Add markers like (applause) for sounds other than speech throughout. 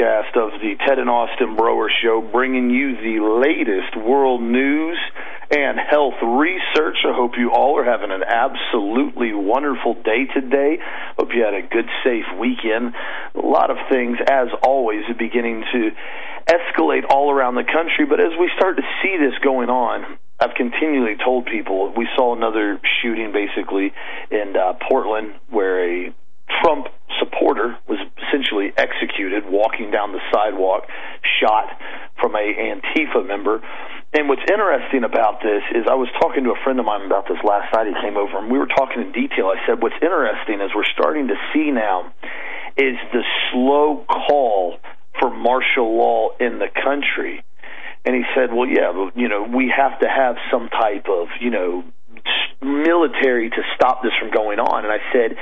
of the Ted and Austin Broer Show, bringing you the latest world news and health research. I hope you all are having an absolutely wonderful day today. Hope you had a good, safe weekend. A lot of things, as always, are beginning to escalate all around the country, but as we start to see this going on, I've continually told people we saw another shooting basically in uh, Portland where a Trump supporter was essentially executed walking down the sidewalk, shot from a Antifa member. And what's interesting about this is I was talking to a friend of mine about this last night. He came over and we were talking in detail. I said, what's interesting is we're starting to see now is the slow call for martial law in the country. And he said, well, yeah, you know, we have to have some type of, you know, military to stop this from going on. And I said,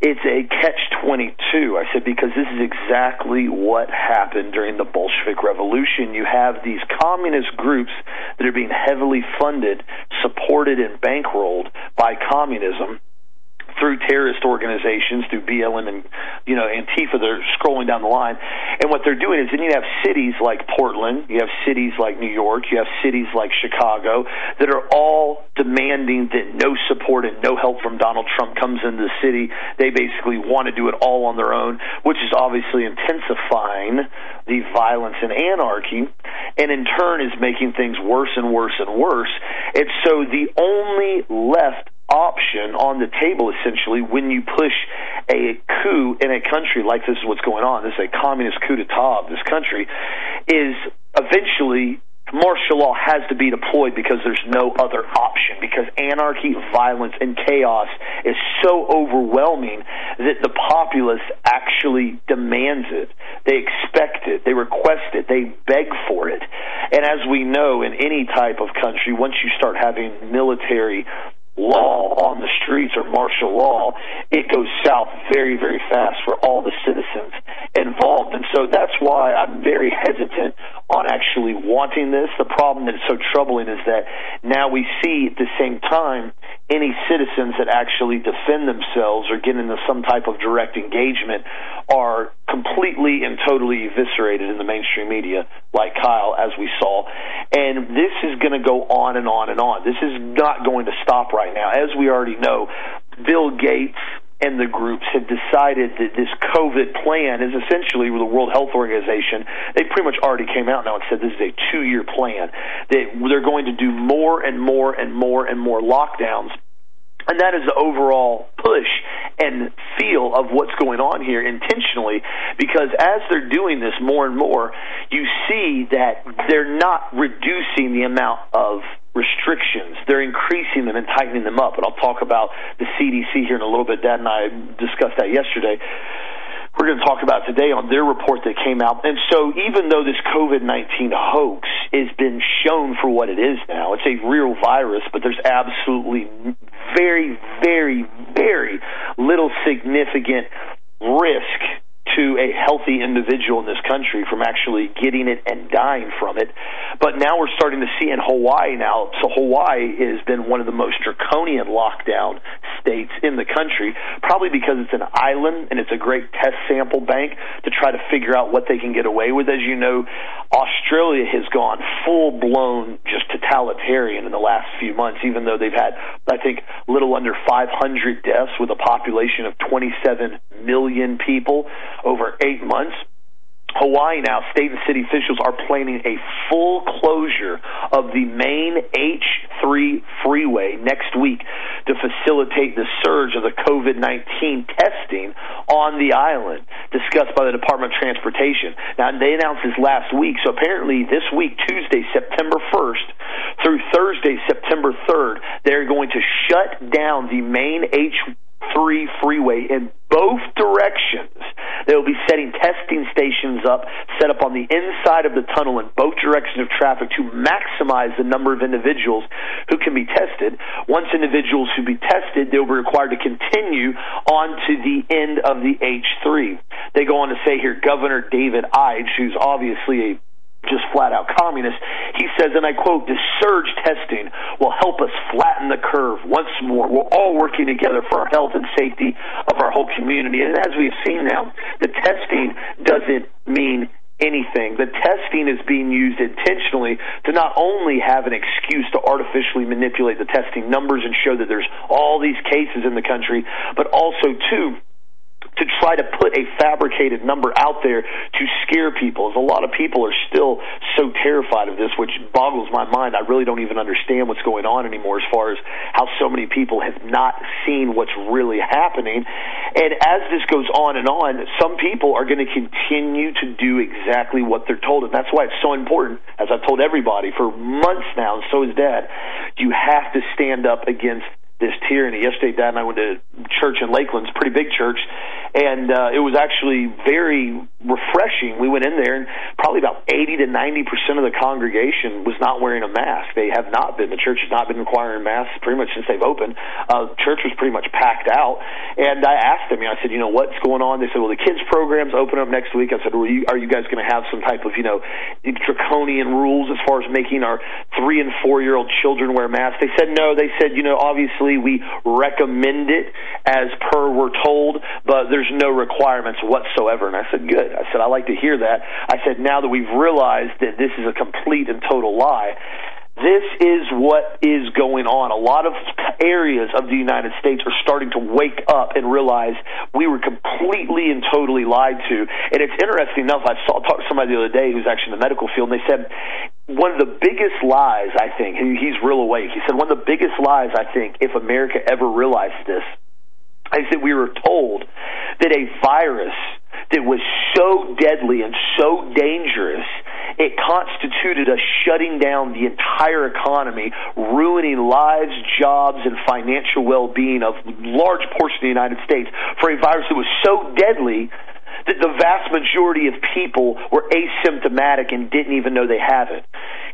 it's a catch 22. I said, because this is exactly what happened during the Bolshevik Revolution. You have these communist groups that are being heavily funded, supported, and bankrolled by communism through terrorist organizations, through BLM and you know Antifa. They're scrolling down the line, and what they're doing is then you have cities like Portland, you have cities like New York, you have cities like Chicago that are all demanding that no support and no help from Donald Trump comes into the city. They basically want to do it all on their own, which is obviously intensifying the violence and anarchy, and in turn is making things worse and worse and worse. And so the only left option on the table essentially when you push a coup in a country like this is what's going on this is a communist coup d'etat of this country is eventually martial law has to be deployed because there's no other option because anarchy violence and chaos is so overwhelming that the populace actually demands it. They expect it. They request it. They beg for it. And as we know in any type of country once you start having military law on the streets or martial law, it goes south very, very fast for all the citizens involved. And so that's why I'm very hesitant on actually wanting this. The problem that is so troubling is that now we see at the same time any citizens that actually defend themselves or get into some type of direct engagement are completely and totally eviscerated in the mainstream media, like Kyle, as we saw. And this is going to go on and on and on. This is not going to stop right now. As we already know, Bill Gates and the groups have decided that this COVID plan is essentially the World Health Organization. They pretty much already came out now and said this is a two year plan. That they're going to do more and more and more and more lockdowns and that is the overall push and feel of what's going on here intentionally because as they're doing this more and more, you see that they're not reducing the amount of restrictions. They're increasing them and tightening them up. And I'll talk about the CDC here in a little bit. Dad and I discussed that yesterday we're going to talk about today on their report that came out. And so, even though this COVID 19 hoax has been shown for what it is now, it's a real virus, but there's absolutely very, very, very little significant risk to a healthy individual in this country from actually getting it and dying from it. But now we're starting to see in Hawaii now. So Hawaii has been one of the most draconian lockdown states in the country, probably because it's an island and it's a great test sample bank to try to figure out what they can get away with. As you know, Australia has gone full blown just totalitarian in the last few months, even though they've had, I think, little under 500 deaths with a population of 27 million people over eight months. Hawaii now, state and city officials are planning a full closure of the main H3 freeway next week to facilitate the surge of the COVID 19 testing on the island, discussed by the Department of Transportation. Now, they announced this last week, so apparently this week, Tuesday, September 1st, through Thursday, September 3rd, they're going to shut down the main H 3 freeway in both directions. They will be setting testing stations up, set up on the inside of the tunnel in both directions of traffic to maximize the number of individuals who can be tested. Once individuals who be tested, they'll be required to continue on to the end of the H3. They go on to say here, Governor David Ige, who's obviously a just flat out communist. He says, and I quote, "The surge testing will help us flatten the curve once more. We're all working together for our health and safety of our whole community." And as we've seen now, the testing doesn't mean anything. The testing is being used intentionally to not only have an excuse to artificially manipulate the testing numbers and show that there's all these cases in the country, but also too to try to put a fabricated number out there to scare people. As a lot of people are still so terrified of this, which boggles my mind. I really don't even understand what's going on anymore as far as how so many people have not seen what's really happening. And as this goes on and on, some people are going to continue to do exactly what they're told. And that's why it's so important, as I've told everybody for months now, and so is Dad, you have to stand up against this tyranny. Yesterday, Dad and I went to church in Lakeland, it's a pretty big church, and uh, it was actually very refreshing. We went in there, and probably about 80 to 90 percent of the congregation was not wearing a mask. They have not been. The church has not been requiring masks pretty much since they've opened. Uh, church was pretty much packed out, and I asked them, you know, I said, you know, what's going on? They said, well, the kids' programs open up next week. I said, well, you, are you guys going to have some type of, you know, draconian rules as far as making our three and four year old children wear masks? They said no. They said, you know, obviously we recommend it as per we're told, but there's no requirements whatsoever. And I said, good. I said, I like to hear that. I said, now that we've realized that this is a complete and total lie, this is what is going on. A lot of areas of the United States are starting to wake up and realize we were completely and totally lied to. And it's interesting enough, I saw talked to somebody the other day who's actually in the medical field, and they said one of the biggest lies, I think, he's real awake. He said one of the biggest lies, I think, if America ever realized this, is that we were told that a virus that was so deadly and so dangerous it constituted a shutting down the entire economy, ruining lives, jobs, and financial well-being of large portions of the United States for a virus that was so deadly that the vast majority of people were asymptomatic and didn't even know they have it.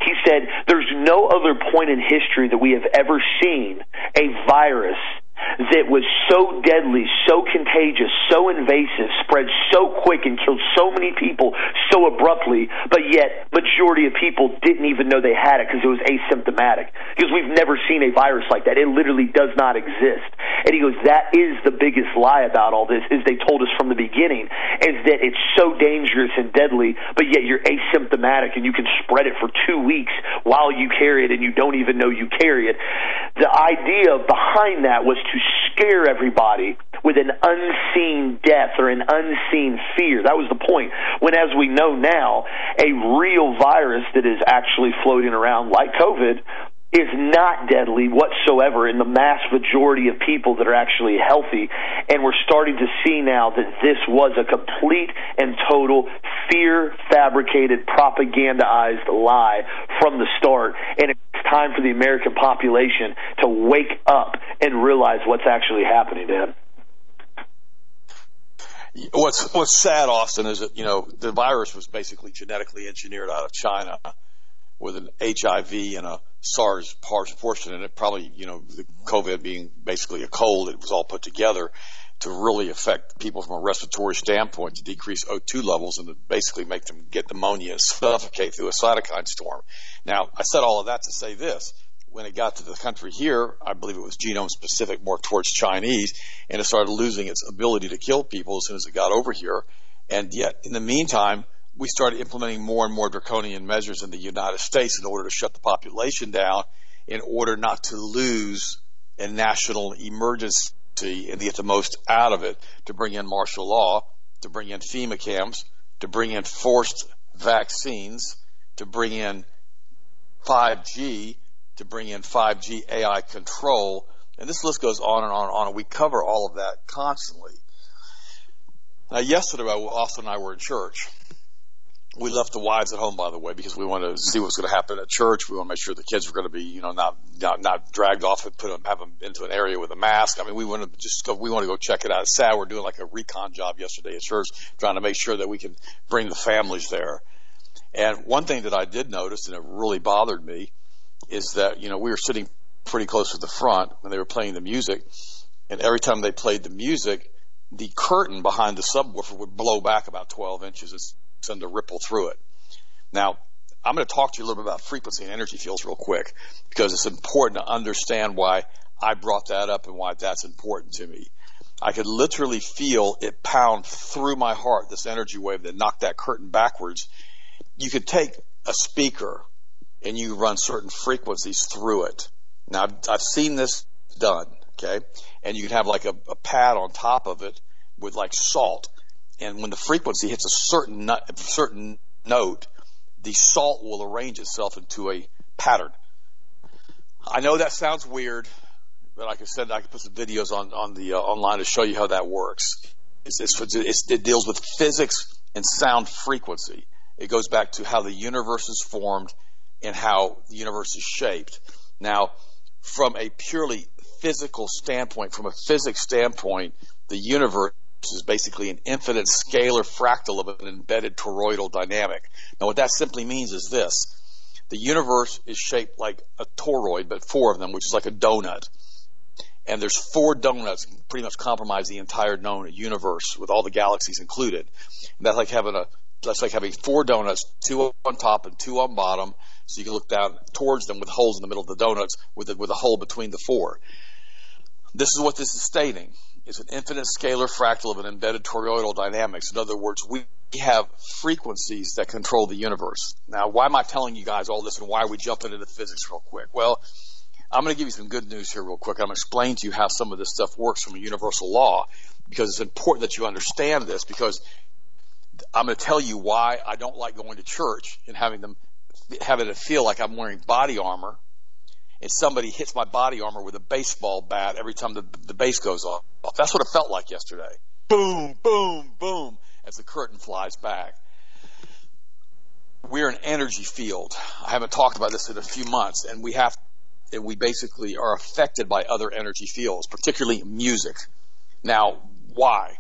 He said, there's no other point in history that we have ever seen a virus that was so deadly, so contagious, so invasive, spread so quick and killed so many people so abruptly, but yet majority of people didn't even know they had it because it was asymptomatic. Because we've never seen a virus like that. It literally does not exist. And he goes, that is the biggest lie about all this, is they told us from the beginning, is that it's so dangerous and deadly, but yet you're asymptomatic and you can spread it for two weeks while you carry it and you don't even know you carry it. The idea behind that was to scare everybody with an unseen death or an unseen fear. That was the point. When, as we know now, a real virus that is actually floating around like COVID is not deadly whatsoever in the mass majority of people that are actually healthy. And we're starting to see now that this was a complete and total fear fabricated, propagandized lie from the start. And it's time for the American population to wake up and realize what's actually happening to. What's what's sad, Austin, is that you know the virus was basically genetically engineered out of China with an HIV and a SARS portion in it. Probably you know the COVID being basically a cold, it was all put together to really affect people from a respiratory standpoint to decrease O2 levels and to basically make them get pneumonia and (laughs) suffocate through a cytokine storm. Now, I said all of that to say this when it got to the country here, I believe it was genome specific, more towards Chinese, and it started losing its ability to kill people as soon as it got over here. And yet, in the meantime, we started implementing more and more draconian measures in the United States in order to shut the population down, in order not to lose a national emergency and get the most out of it, to bring in martial law, to bring in FEMA camps, to bring in forced vaccines, to bring in 5G, to bring in 5G AI control. And this list goes on and on and on. We cover all of that constantly. Now, yesterday, Austin and I were in church. We left the wives at home, by the way, because we wanted to see what's going to happen at church. We want to make sure the kids were going to be, you know, not not, not dragged off and put them, have them into an area with a mask. I mean, we want to just go. We want to go check it out. It's sad. We're doing like a recon job yesterday at church, trying to make sure that we can bring the families there. And one thing that I did notice, and it really bothered me, is that, you know, we were sitting pretty close to the front when they were playing the music. And every time they played the music, the curtain behind the subwoofer would blow back about 12 inches and send a ripple through it. Now, I'm going to talk to you a little bit about frequency and energy fields real quick because it's important to understand why I brought that up and why that's important to me. I could literally feel it pound through my heart, this energy wave that knocked that curtain backwards. You could take a speaker and you run certain frequencies through it. Now I've, I've seen this done, okay? And you can have like a, a pad on top of it with like salt. And when the frequency hits a certain, certain note, the salt will arrange itself into a pattern. I know that sounds weird, but like I said, I can put some videos on on the uh, online to show you how that works. It's, it's, it's, it deals with physics and sound frequency. It goes back to how the universe is formed and how the universe is shaped. Now, from a purely physical standpoint, from a physics standpoint, the universe is basically an infinite scalar fractal of an embedded toroidal dynamic. Now, what that simply means is this. The universe is shaped like a toroid, but four of them, which is like a donut. And there's four donuts pretty much comprise the entire known universe with all the galaxies included. And that's like having a that's like having four donuts, two on top and two on bottom, so you can look down towards them with holes in the middle of the donuts with a, with a hole between the four. This is what this is stating. It's an infinite scalar fractal of an embedded toroidal dynamics. In other words, we have frequencies that control the universe. Now, why am I telling you guys all this and why are we jumping into the physics real quick? Well, I'm going to give you some good news here real quick. I'm going to explain to you how some of this stuff works from a universal law because it's important that you understand this because I'm going to tell you why I don't like going to church and having them having it feel like I'm wearing body armor and somebody hits my body armor with a baseball bat every time the, the goes off. That's what it felt like yesterday. Boom, boom, boom, as the curtain flies back. We're an energy field. I haven't talked about this in a few months, and we have, and we basically are affected by other energy fields, particularly music. Now, why?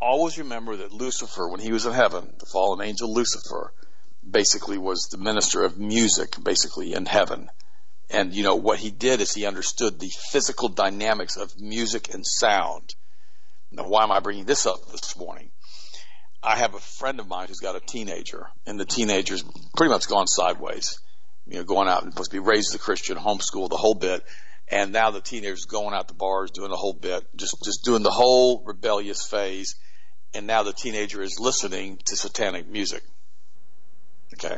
Always remember that Lucifer, when he was in heaven, the fallen angel Lucifer, basically was the minister of music, basically in heaven. And, you know, what he did is he understood the physical dynamics of music and sound. Now, why am I bringing this up this morning? I have a friend of mine who's got a teenager, and the teenager's pretty much gone sideways. You know, going out and supposed to be raised a Christian, homeschooled, the whole bit. And now the teenager's going out to bars, doing the whole bit, just, just doing the whole rebellious phase. And now the teenager is listening to satanic music. Okay.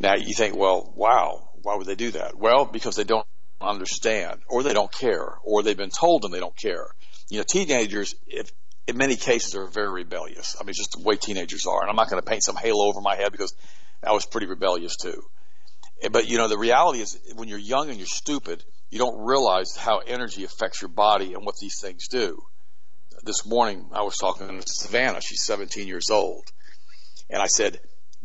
Now you think, well, wow, why would they do that? Well, because they don't understand, or they don't care, or they've been told and they don't care. You know, teenagers, if, in many cases, are very rebellious. I mean, just the way teenagers are. And I'm not going to paint some halo over my head because I was pretty rebellious too. But you know, the reality is, when you're young and you're stupid, you don't realize how energy affects your body and what these things do. This morning, I was talking to Savannah. She's 17 years old, and I said,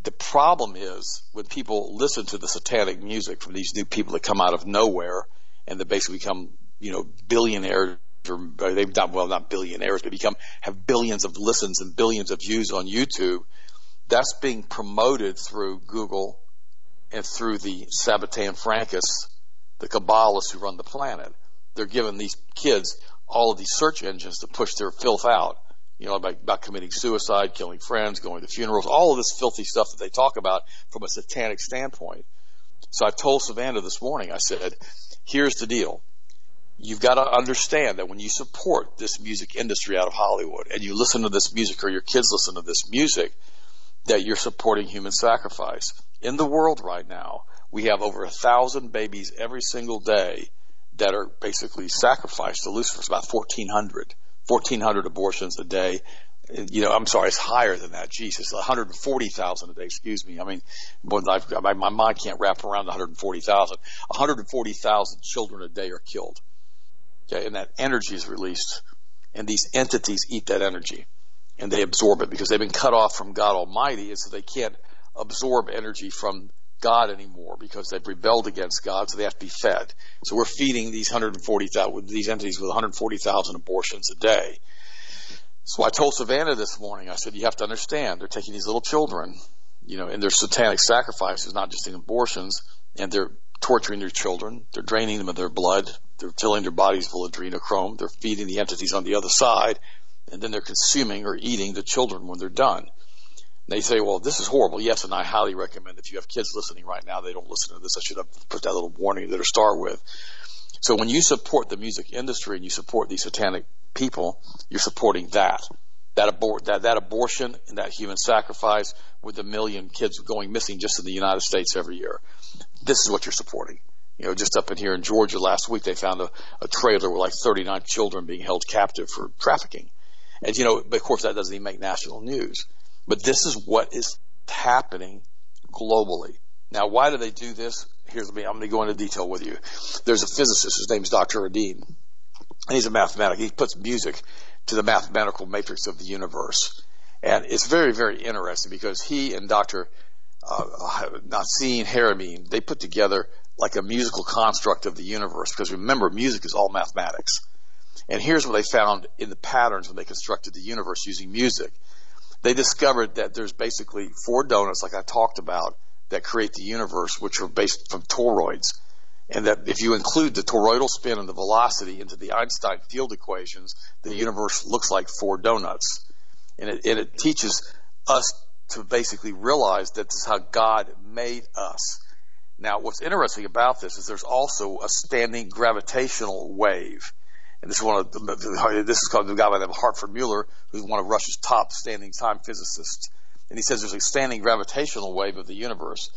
the problem is when people listen to the satanic music from these new people that come out of nowhere and they basically become, you know, billionaires or they've done well, not billionaires, but become have billions of listens and billions of views on YouTube. That's being promoted through Google and through the Sabbatean Frankists, the Kabbalists who run the planet. They're giving these kids all of these search engines to push their filth out you know, about, committing suicide, killing friends, going to funerals, all of this filthy stuff that they talk about from a satanic standpoint. So I told Savannah this morning, I said, here's the deal. You've got to understand that when you support this music industry out of Hollywood and you listen to this music or your kids listen to this music, that you're supporting human sacrifice. In the world right now, we have over a thousand babies every single day that are basically sacrificed to Lucifer. It's about 1,400. 1,400 abortions a day. You know, I'm sorry, it's higher than that. Jesus, 140,000 a day. Excuse me. I mean, my, my mind can't wrap around 140,000. 140,000 children a day are killed. Okay, and that energy is released, and these entities eat that energy, and they absorb it because they've been cut off from God Almighty, and so they can't absorb energy from God anymore because they've rebelled against God, so they have to be fed. So we're feeding these 140,000, these entities with 140,000 abortions a day. So I told Savannah this morning, I said, you have to understand, they're taking these little children, you know, and their satanic sacrifices, not just in abortions, and they're torturing their children, they're draining them of their blood, they're filling their bodies full of adrenochrome, they're feeding the entities on the other side, and then they're consuming or eating the children when they're done. They say, well, this is horrible. Yes, and I highly recommend if you have kids listening right now, they don't listen to this. I should have put that little warning there to start with. So when you support the music industry and you support these satanic people, you're supporting that. That, abor- that, that abortion and that human sacrifice with a million kids going missing just in the United States every year. This is what you're supporting. You know, just up in here in Georgia last week, they found a, a trailer with like 39 children being held captive for trafficking. And, you know, of course, that doesn't even make national news. But this is what is happening globally. Now, why do they do this? Here's me. I'm going to go into detail with you. There's a physicist. His name's Dr. Radin. And he's a mathematical. He puts music to the mathematical matrix of the universe. And it's very, very interesting because he and Dr. Uh, Nassim Haramein, they put together like a musical construct of the universe because remember, music is all mathematics. And here's what they found in the patterns when they constructed the universe using music. They discovered that there's basically four donuts, like I talked about, that create the universe, which are based from toroids. And that if you include the toroidal spin and the velocity into the Einstein field equations, the universe looks like four donuts. And it, and it teaches us to basically realize that this is how God made us. Now, what's interesting about this is there's also a standing gravitational wave. And this is one of the, this is called the guy by the name of Hartmut Mueller, who's one of Russia's top standing time physicists. And he says there's a standing gravitational wave of the universe.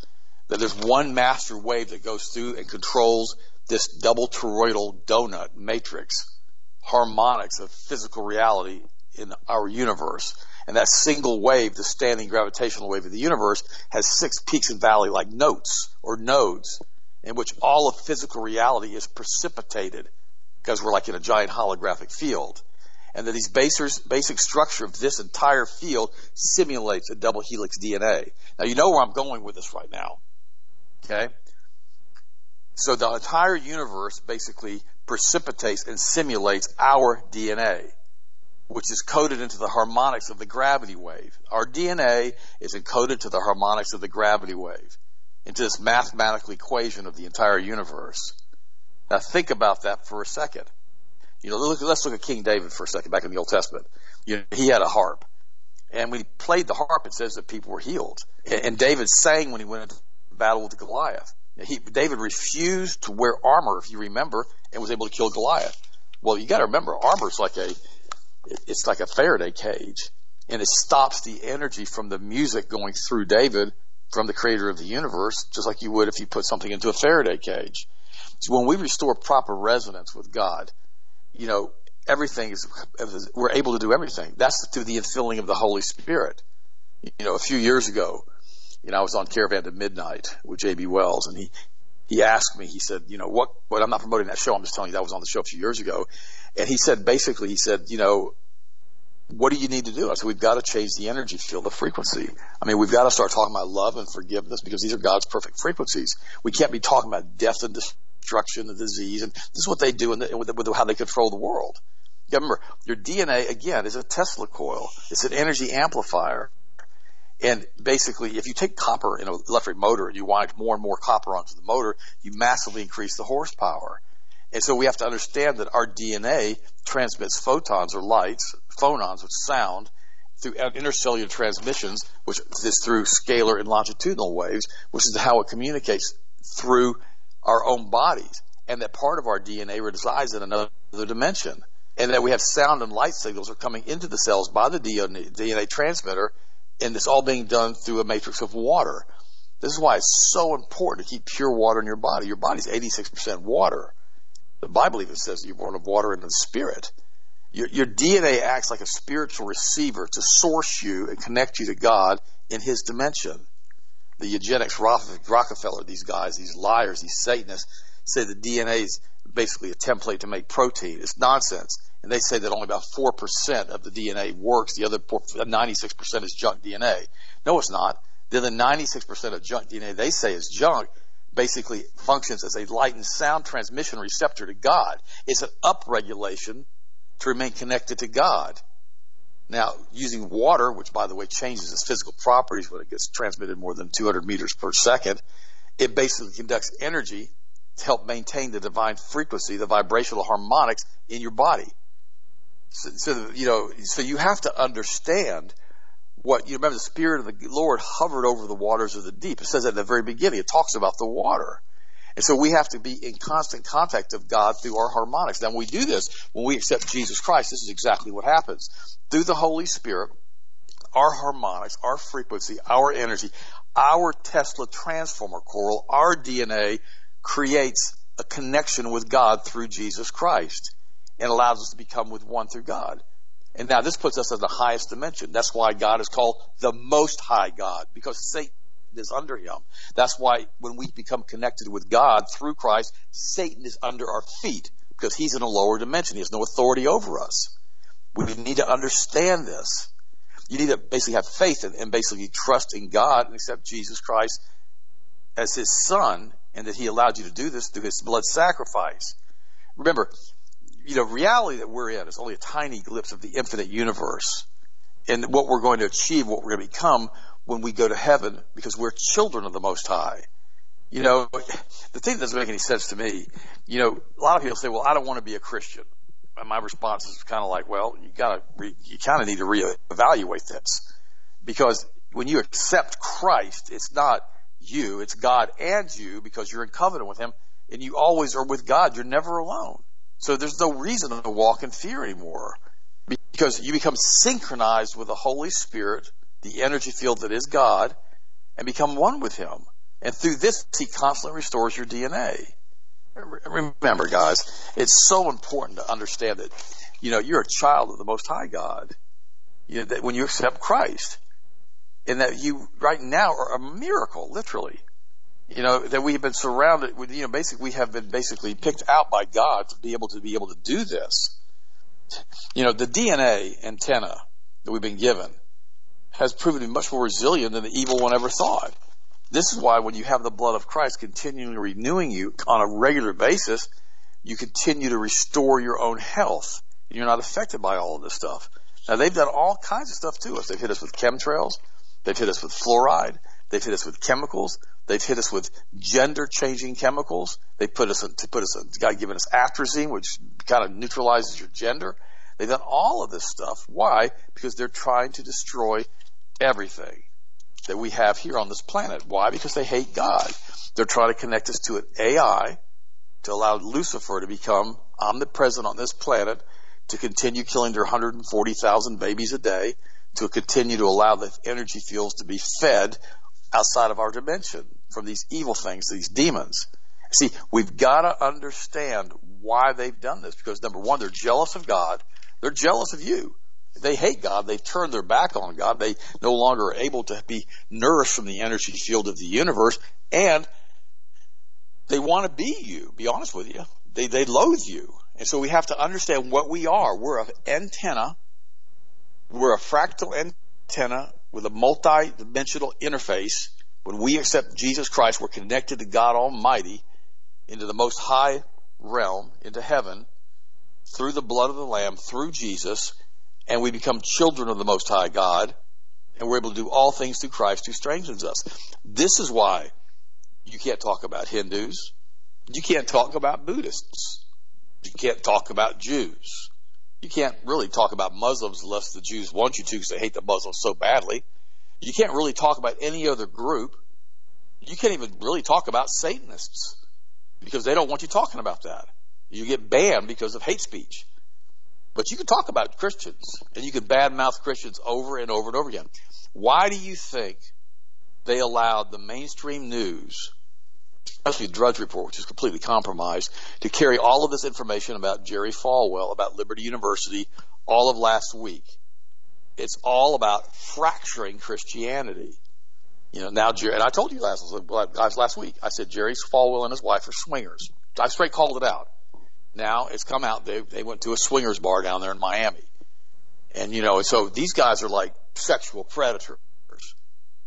That there's one master wave that goes through and controls this double toroidal donut matrix, harmonics of physical reality in our universe. And that single wave, the standing gravitational wave of the universe, has six peaks and valleys like notes or nodes in which all of physical reality is precipitated because we're like in a giant holographic field. And that these basers, basic structure of this entire field simulates a double helix DNA. Now you know where I'm going with this right now. Okay? So the entire universe basically precipitates and simulates our DNA which is coded into the harmonics of the gravity wave. Our DNA is encoded to the harmonics of the gravity wave, into this mathematical equation of the entire universe. Now think about that for a second. You know, look, let's look at King David for a second back in the Old Testament. You know, he had a harp. And when he played the harp, it says that people were healed. And David sang when he went into battle with Goliath. He, David refused to wear armor, if you remember, and was able to kill Goliath. Well, you got to remember, armor is like a it's like a Faraday cage and it stops the energy from the music going through David from the creator of the universe, just like you would if you put something into a Faraday cage. So when we restore proper resonance with God, you know, everything is, we're able to do everything. That's through the infilling of the Holy Spirit. You know, a few years ago, you know, I was on Caravan to Midnight with J.B. Wells and he, he asked me, he said, you know, what, what, I'm not promoting that show. I'm just telling you that was on the show a few years ago. And he said, basically, he said, you know, what do you need to do? I said, we've got to change the energy field, the frequency. I mean, we've got to start talking about love and forgiveness because these are God's perfect frequencies. We can't be talking about death and destruction and disease. And this is what they do in the, with, with how they control the world. Remember, your DNA, again, is a Tesla coil. It's an energy amplifier. And basically, if you take copper in an electric motor and you wind more and more copper onto the motor, you massively increase the horsepower. And so we have to understand that our DNA transmits photons or lights, phonons, which sound, through intercellular transmissions, which is through scalar and longitudinal waves, which is how it communicates through our own bodies. And that part of our DNA resides in another dimension. And that we have sound and light signals are coming into the cells by the DNA transmitter, and it's all being done through a matrix of water. This is why it's so important to keep pure water in your body. Your body's 86% water. The Bible even says you're born of water and the Spirit. Your, your DNA acts like a spiritual receiver to source you and connect you to God in His dimension. The eugenics, Rockefeller, these guys, these liars, these Satanists, say the DNA is basically a template to make protein. It's nonsense. And they say that only about 4% of the DNA works. The other 96% uh, is junk DNA. No, it's not. Then the 96% of junk DNA they say is junk basically functions as a light and sound transmission receptor to God. It's an upregulation to remain connected to God. Now, using water, which by the way changes its physical properties when it gets transmitted more than 200 meters per second, it basically conducts energy to help maintain the divine frequency, the vibrational harmonics in your body. So, so you know, so you have to understand what you remember the spirit of the Lord hovered over the waters of the deep. It says that at the very beginning. It talks about the water. And so we have to be in constant contact of God through our harmonics. Now when we do this, when we accept Jesus Christ, this is exactly what happens. Through the Holy Spirit, our harmonics, our frequency, our energy, our Tesla transformer coral, our DNA creates a connection with God through Jesus Christ and allows us to become with one through God. And now this puts us in the highest dimension. That's why God is called the most high God because Satan is under him. That's why when we become connected with God through Christ, Satan is under our feet because he's in a lower dimension. He has no authority over us. We need to understand this. You need to basically have faith and, and basically trust in God and accept Jesus Christ as his son and that he allowed you to do this through his blood sacrifice. Remember, you know, reality that we're in is only a tiny glimpse of the infinite universe and what we're going to achieve, what we're going to become when we go to heaven because we're children of the Most High. You know, the thing that doesn't make any sense to me, you know, a lot of people say, well, I don't want to be a Christian. And my response is kind of like, well, you gotta, re- you kind of need to reevaluate this because when you accept Christ, it's not you, it's God and you because you're in covenant with Him and you always are with God. You're never alone. So there's no reason to walk in fear anymore because you become synchronized with the Holy Spirit, the energy field that is God, and become one with Him. And through this, He constantly restores your DNA. Remember, guys, it's so important to understand that, you know, you're a child of the Most High God. You know, that when you accept Christ, and that you right now are a miracle, literally. You know, that we have been surrounded with, you know, basically we have been basically picked out by God to be able to be able to do this. You know, the DNA antenna that we've been given has proven to be much more resilient than the evil one ever thought. This is why when you have the blood of Christ continually renewing you on a regular basis, you continue to restore your own health. You're not affected by all of this stuff. Now they've done all kinds of stuff to us. They've hit us with chemtrails. They've hit us with fluoride. They've hit us with chemicals. They've hit us with gender changing chemicals. They put us to put us got given us atrazine, which kind of neutralizes your gender. They've done all of this stuff. Why? Because they're trying to destroy everything that we have here on this planet. Why? Because they hate God. They're trying to connect us to an AI to allow Lucifer to become omnipresent on this planet, to continue killing their 140,000 babies a day, to continue to allow the energy fields to be fed outside of our dimension from these evil things, these demons. See, we've got to understand why they've done this because number one, they're jealous of God. They're jealous of you. They hate God. They've turned their back on God. They no longer are able to be nourished from the energy field of the universe and they want to be you, be honest with you. They, they loathe you. And so we have to understand what we are. We're an antenna. We're a fractal antenna with a multi-dimensional interface. When we accept Jesus Christ, we're connected to God Almighty into the most high realm, into heaven, through the blood of the Lamb, through Jesus, and we become children of the Most High God, and we're able to do all things through Christ who strengthens us. This is why you can't talk about Hindus. You can't talk about Buddhists. You can't talk about Jews. You can't really talk about Muslims unless the Jews want you to because they hate the Muslims so badly. You can't really talk about any other group. You can't even really talk about Satanists because they don't want you talking about that. You get banned because of hate speech. But you can talk about Christians and you can badmouth Christians over and over and over again. Why do you think they allowed the mainstream news, especially the Drudge Report, which is completely compromised, to carry all of this information about Jerry Falwell, about Liberty University, all of last week? It's all about fracturing Christianity. You know, now Jerry, and I told you last, last week, I said Jerry Falwell and his wife are swingers. I straight called it out now it's come out they they went to a swingers bar down there in Miami, and you know so these guys are like sexual predators.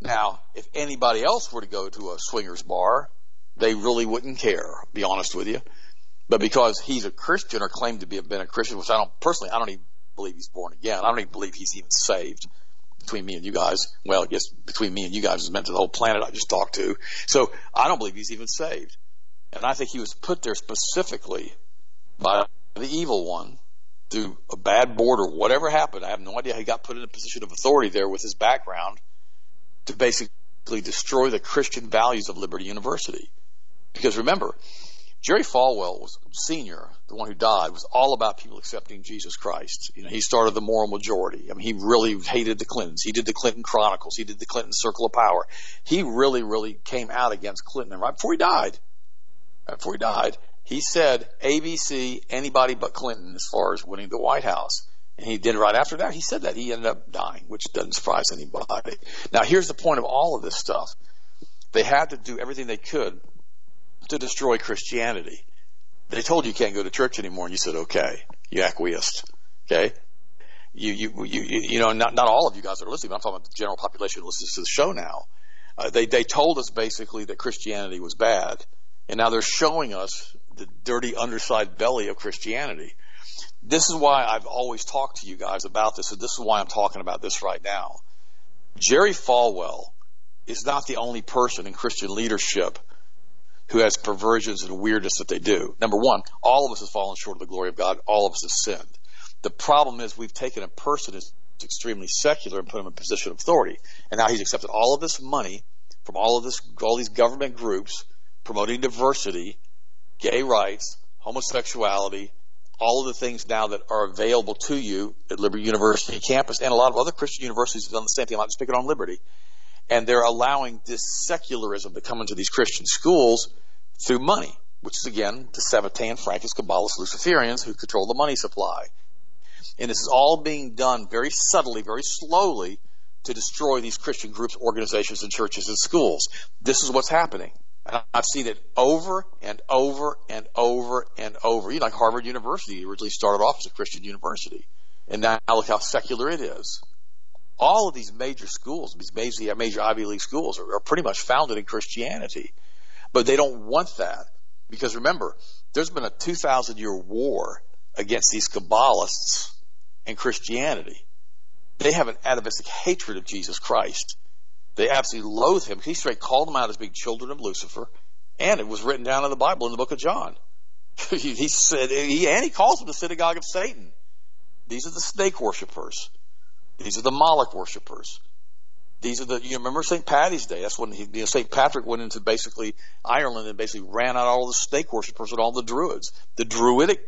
Now, if anybody else were to go to a swingers bar, they really wouldn't care. Be honest with you, but because he's a Christian or claimed to be been a Christian, which I don't personally, I don't even believe he's born again. I don't even believe he's even saved. Between me and you guys, well, I guess between me and you guys is meant to the whole planet I just talked to. So I don't believe he's even saved. And I think he was put there specifically by the evil one through a bad board or whatever happened. I have no idea he got put in a position of authority there with his background to basically destroy the Christian values of Liberty University. Because remember, Jerry Falwell was senior, the one who died, was all about people accepting Jesus Christ. You know, he started the moral majority. I mean, he really hated the Clintons. He did the Clinton Chronicles. He did the Clinton Circle of Power. He really, really came out against Clinton. And right before he died, right before he died, he said ABC, anybody but Clinton as far as winning the White House. And he did right after that. He said that he ended up dying, which doesn't surprise anybody. Now, here's the point of all of this stuff. They had to do everything they could to destroy Christianity. They told you you can't go to church anymore, and you said, okay. You acquiesced. Okay? You, you, you, you know, not, not all of you guys are listening, but I'm talking about the general population who listens to the show now. Uh, they, they told us basically that Christianity was bad, and now they're showing us the dirty underside belly of Christianity. This is why I've always talked to you guys about this, and this is why I'm talking about this right now. Jerry Falwell is not the only person in Christian leadership who has perversions and weirdness that they do. Number one, all of us have fallen short of the glory of God. All of us have sinned. The problem is we've taken a person who's extremely secular and put him in a position of authority. And now he's accepted all of this money from all of this, all these government groups promoting diversity, gay rights, homosexuality, all of the things now that are available to you at Liberty University campus and a lot of other Christian universities have done the same thing. I'm not just picking on Liberty and they're allowing this secularism to come into these Christian schools through money, which is again the Sabbatean, Frankist, Kabbalist, Luciferians who control the money supply. And this is all being done very subtly, very slowly to destroy these Christian groups, organizations, and churches and schools. This is what's happening. And I've seen it over and over and over and over. You know, like Harvard University originally started off as a Christian university. And now look how secular it is all of these major schools, these major, major Ivy League schools, are, are pretty much founded in Christianity. But they don't want that because remember, there's been a 2,000 year war against these Kabbalists and Christianity. They have an atavistic hatred of Jesus Christ. They absolutely loathe him. He straight called them out as being children of Lucifer, and it was written down in the Bible in the book of John. (laughs) he said, he, and he calls them the synagogue of Satan. These are the snake worshippers. These are the Moloch worshippers. These are the, you remember St. Patty's Day? That's when he, you know, St. Patrick went into basically Ireland and basically ran out all the snake worshippers and all the Druids. The Druidic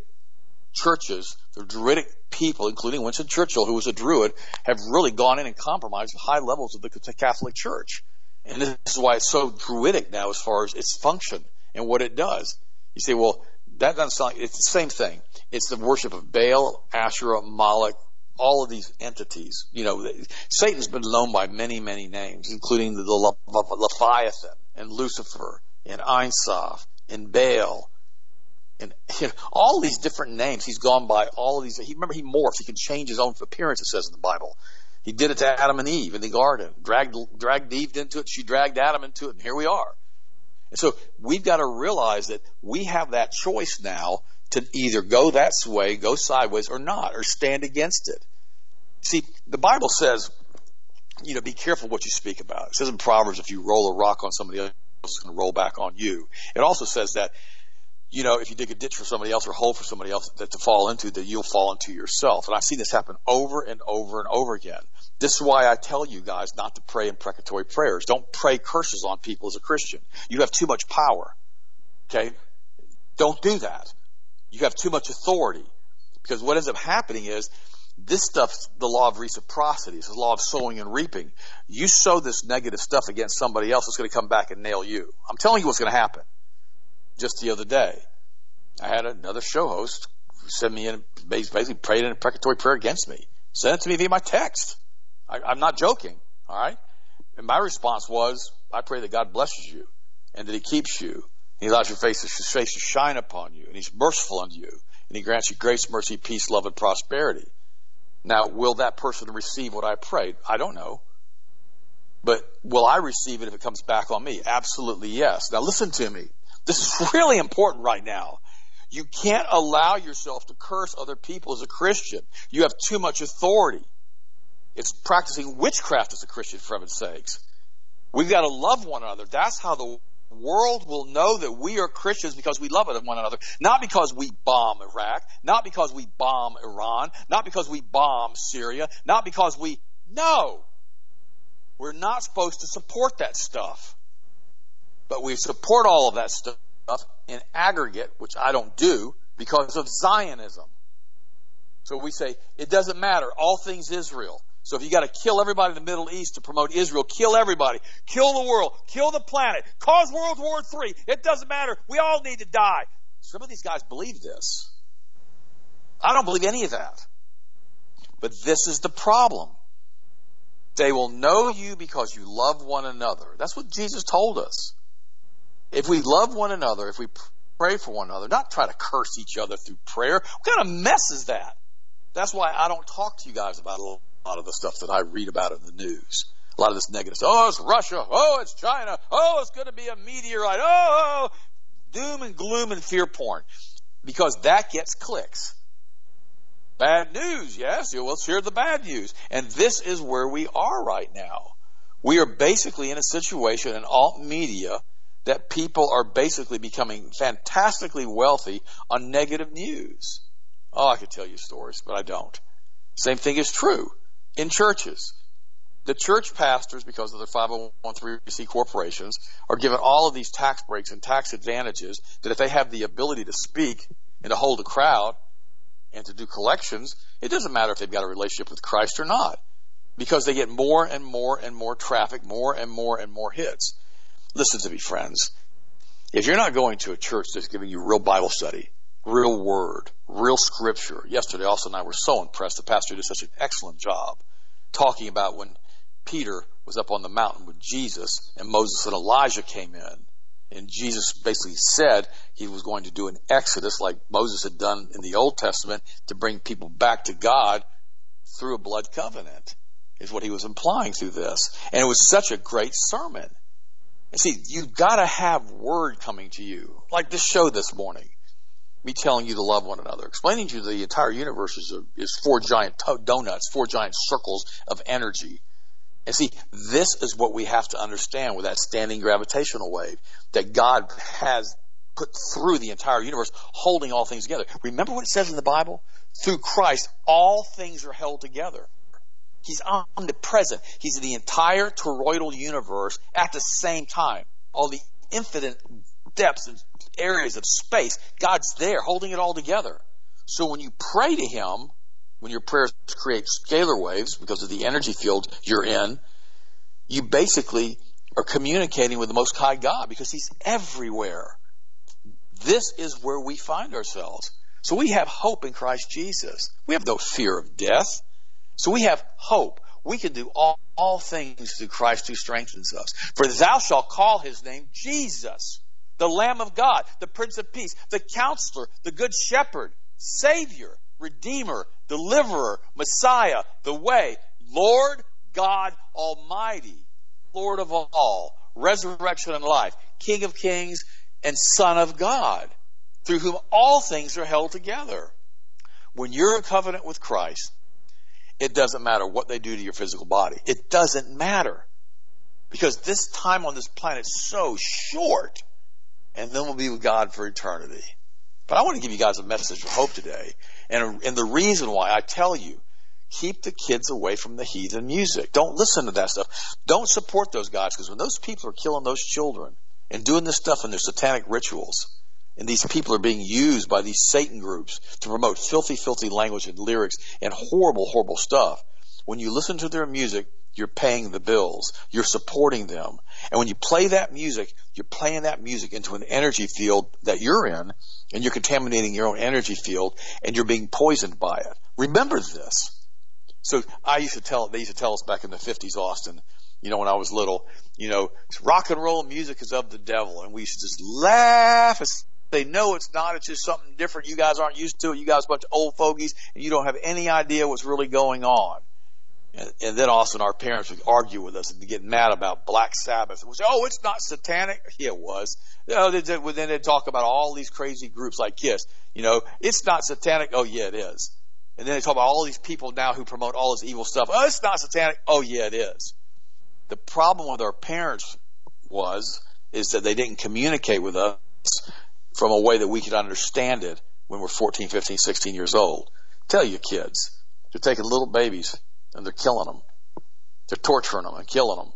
churches, the Druidic people, including Winston Churchill, who was a Druid, have really gone in and compromised the high levels of the Catholic Church. And this is why it's so Druidic now as far as its function and what it does. You say, well, that doesn't sound like, it's the same thing. It's the worship of Baal, Asherah, Moloch, all of these entities. You know, Satan's been known by many, many names, including the, the, Leviathan and Lucifer and Ein Sof and Baal and you know, all these different names. He's gone by all of these. He remember he morphs. He can change his own appearance. It says in the Bible. He did it to Adam and Eve in the garden. Dragged dragged Eve into it. She dragged Adam into it, and here we are. And so we've got to realize that we have that choice now to either go that way, go sideways, or not, or stand against it. See, the Bible says, you know, be careful what you speak about. It says in Proverbs, if you roll a rock on somebody else, it's going to roll back on you. It also says that, you know, if you dig a ditch for somebody else or a hole for somebody else that to fall into, that you'll fall into yourself. And I've seen this happen over and over and over again. This is why I tell you guys not to pray imprecatory prayers. Don't pray curses on people as a Christian. You have too much power. Okay? Don't do that. You have too much authority. Because what ends up happening is this stuff's the law of reciprocity. It's the law of sowing and reaping. You sow this negative stuff against somebody else, it's going to come back and nail you. I'm telling you what's going to happen. Just the other day, I had another show host send me in, basically prayed in a precatory prayer against me. Sent it to me via my text. I, I'm not joking. All right. And my response was, I pray that God blesses you and that He keeps you. He allows your face, His face to shine upon you, and He's merciful unto you, and He grants you grace, mercy, peace, love, and prosperity. Now, will that person receive what I prayed? I don't know. But will I receive it if it comes back on me? Absolutely yes. Now listen to me. This is (laughs) really important right now. You can't allow yourself to curse other people as a Christian. You have too much authority. It's practicing witchcraft as a Christian, for heaven's sakes. We've got to love one another. That's how the world will know that we are Christians because we love one another, not because we bomb Iraq, not because we bomb Iran, not because we bomb Syria, not because we, no! We're not supposed to support that stuff. But we support all of that stuff in aggregate, which I don't do, because of Zionism. So we say, it doesn't matter, all things Israel. So if you got to kill everybody in the Middle East to promote Israel, kill everybody. Kill the world. Kill the planet. Cause World War III. It doesn't matter. We all need to die. Some of these guys believe this. I don't believe any of that. But this is the problem. They will know you because you love one another. That's what Jesus told us. If we love one another, if we pray for one another, not try to curse each other through prayer, what kind of mess is that? That's why I don't talk to you guys about a lot of the stuff that I read about in the news. A lot of this negative stuff. Oh, it's Russia. Oh, it's China. Oh, it's going to be a meteorite. Oh, doom and gloom and fear porn. Because that gets clicks. Bad news, yes. Well, hear the bad news. And this is where we are right now. We are basically in a situation in alt media that people are basically becoming fantastically wealthy on negative news. Oh, I could tell you stories, but I don't. Same thing is true in churches. The church pastors, because of their 501c corporations, are given all of these tax breaks and tax advantages that if they have the ability to speak and to hold a crowd and to do collections, it doesn't matter if they've got a relationship with Christ or not. Because they get more and more and more traffic, more and more and more hits. Listen to me, friends. If you're not going to a church that's giving you real Bible study, real word, real scripture. Yesterday, Austin, and I were so impressed. The pastor did such an excellent job talking about when Peter was up on the mountain with Jesus and Moses and Elijah came in. And Jesus basically said he was going to do an exodus like Moses had done in the Old Testament to bring people back to God through a blood covenant, is what he was implying through this. And it was such a great sermon. And see, you've got to have word coming to you, like this show this morning me telling you to love one another. Explaining to you the entire universe is, a, is four giant to- donuts, four giant circles of energy. And see, this is what we have to understand with that standing gravitational wave that God has put through the entire universe, holding all things together. Remember what it says in the Bible? Through Christ, all things are held together. He's omnipresent. He's in the entire toroidal universe at the same time. All the infinite depths and areas of space, God's there holding it all together. So when you pray to Him, when your prayers create scalar waves because of the energy field you're in, you basically are communicating with the Most High God because He's everywhere. This is where we find ourselves. So we have hope in Christ Jesus. We have no fear of death. So we have hope. We can do all, all things through Christ who strengthens us. For thou shalt call his name Jesus the Lamb of God, the Prince of Peace, the Counselor, the Good Shepherd, Savior, Redeemer, Deliverer, Messiah, the Way, Lord God Almighty, Lord of all, resurrection and life, King of Kings and Son of God, through whom all things are held together. When you're in covenant with Christ, it doesn't matter what they do to your physical body. It doesn't matter. Because this time on this planet is so short and then we'll be with God for eternity. But I want to give you guys a message of hope today. And, and the reason why I tell you, keep the kids away from the heathen music. Don't listen to that stuff. Don't support those guys because when those people are killing those children and doing this stuff in their satanic rituals, and these people are being used by these Satan groups to promote filthy, filthy language and lyrics and horrible, horrible stuff. When you listen to their music, you're paying the bills. You're supporting them. And when you play that music, you're playing that music into an energy field that you're in, and you're contaminating your own energy field, and you're being poisoned by it. Remember this. So I used to tell, they used to tell us back in the 50s, Austin, you know, when I was little, you know, rock and roll music is of the devil. And we used to just laugh they know it's not. It's just something different. You guys aren't used to it. You guys are a bunch of old fogies and you don't have any idea what's really going on. And, and then also our parents would argue with us and get mad about Black Sabbath. We'd say, oh, it's not satanic. Yeah, it was. You know, they, they, then they'd talk about all these crazy groups like KISS. You know, it's not satanic. Oh, yeah, it is. And then they talk about all these people now who promote all this evil stuff. Oh, it's not satanic. Oh, yeah, it is. The problem with our parents was, is that they didn't communicate with us from a way that we could understand it when we're 14, 15, 16 years old. Tell your kids, they're taking little babies and they're killing them. They're torturing them and killing them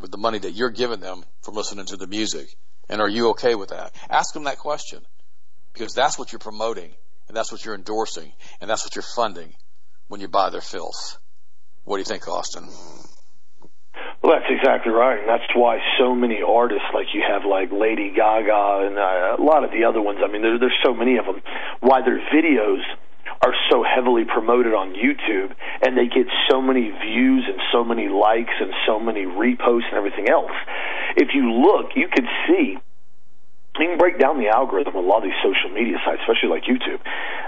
with the money that you're giving them from listening to the music. And are you okay with that? Ask them that question because that's what you're promoting and that's what you're endorsing and that's what you're funding when you buy their filth. What do you think, Austin? Well, that's exactly right, and that's why so many artists, like you have, like Lady Gaga and uh, a lot of the other ones. I mean, there, there's so many of them. Why their videos are so heavily promoted on YouTube, and they get so many views and so many likes and so many reposts and everything else. If you look, you could see you can break down the algorithm of a lot of these social media sites, especially like YouTube.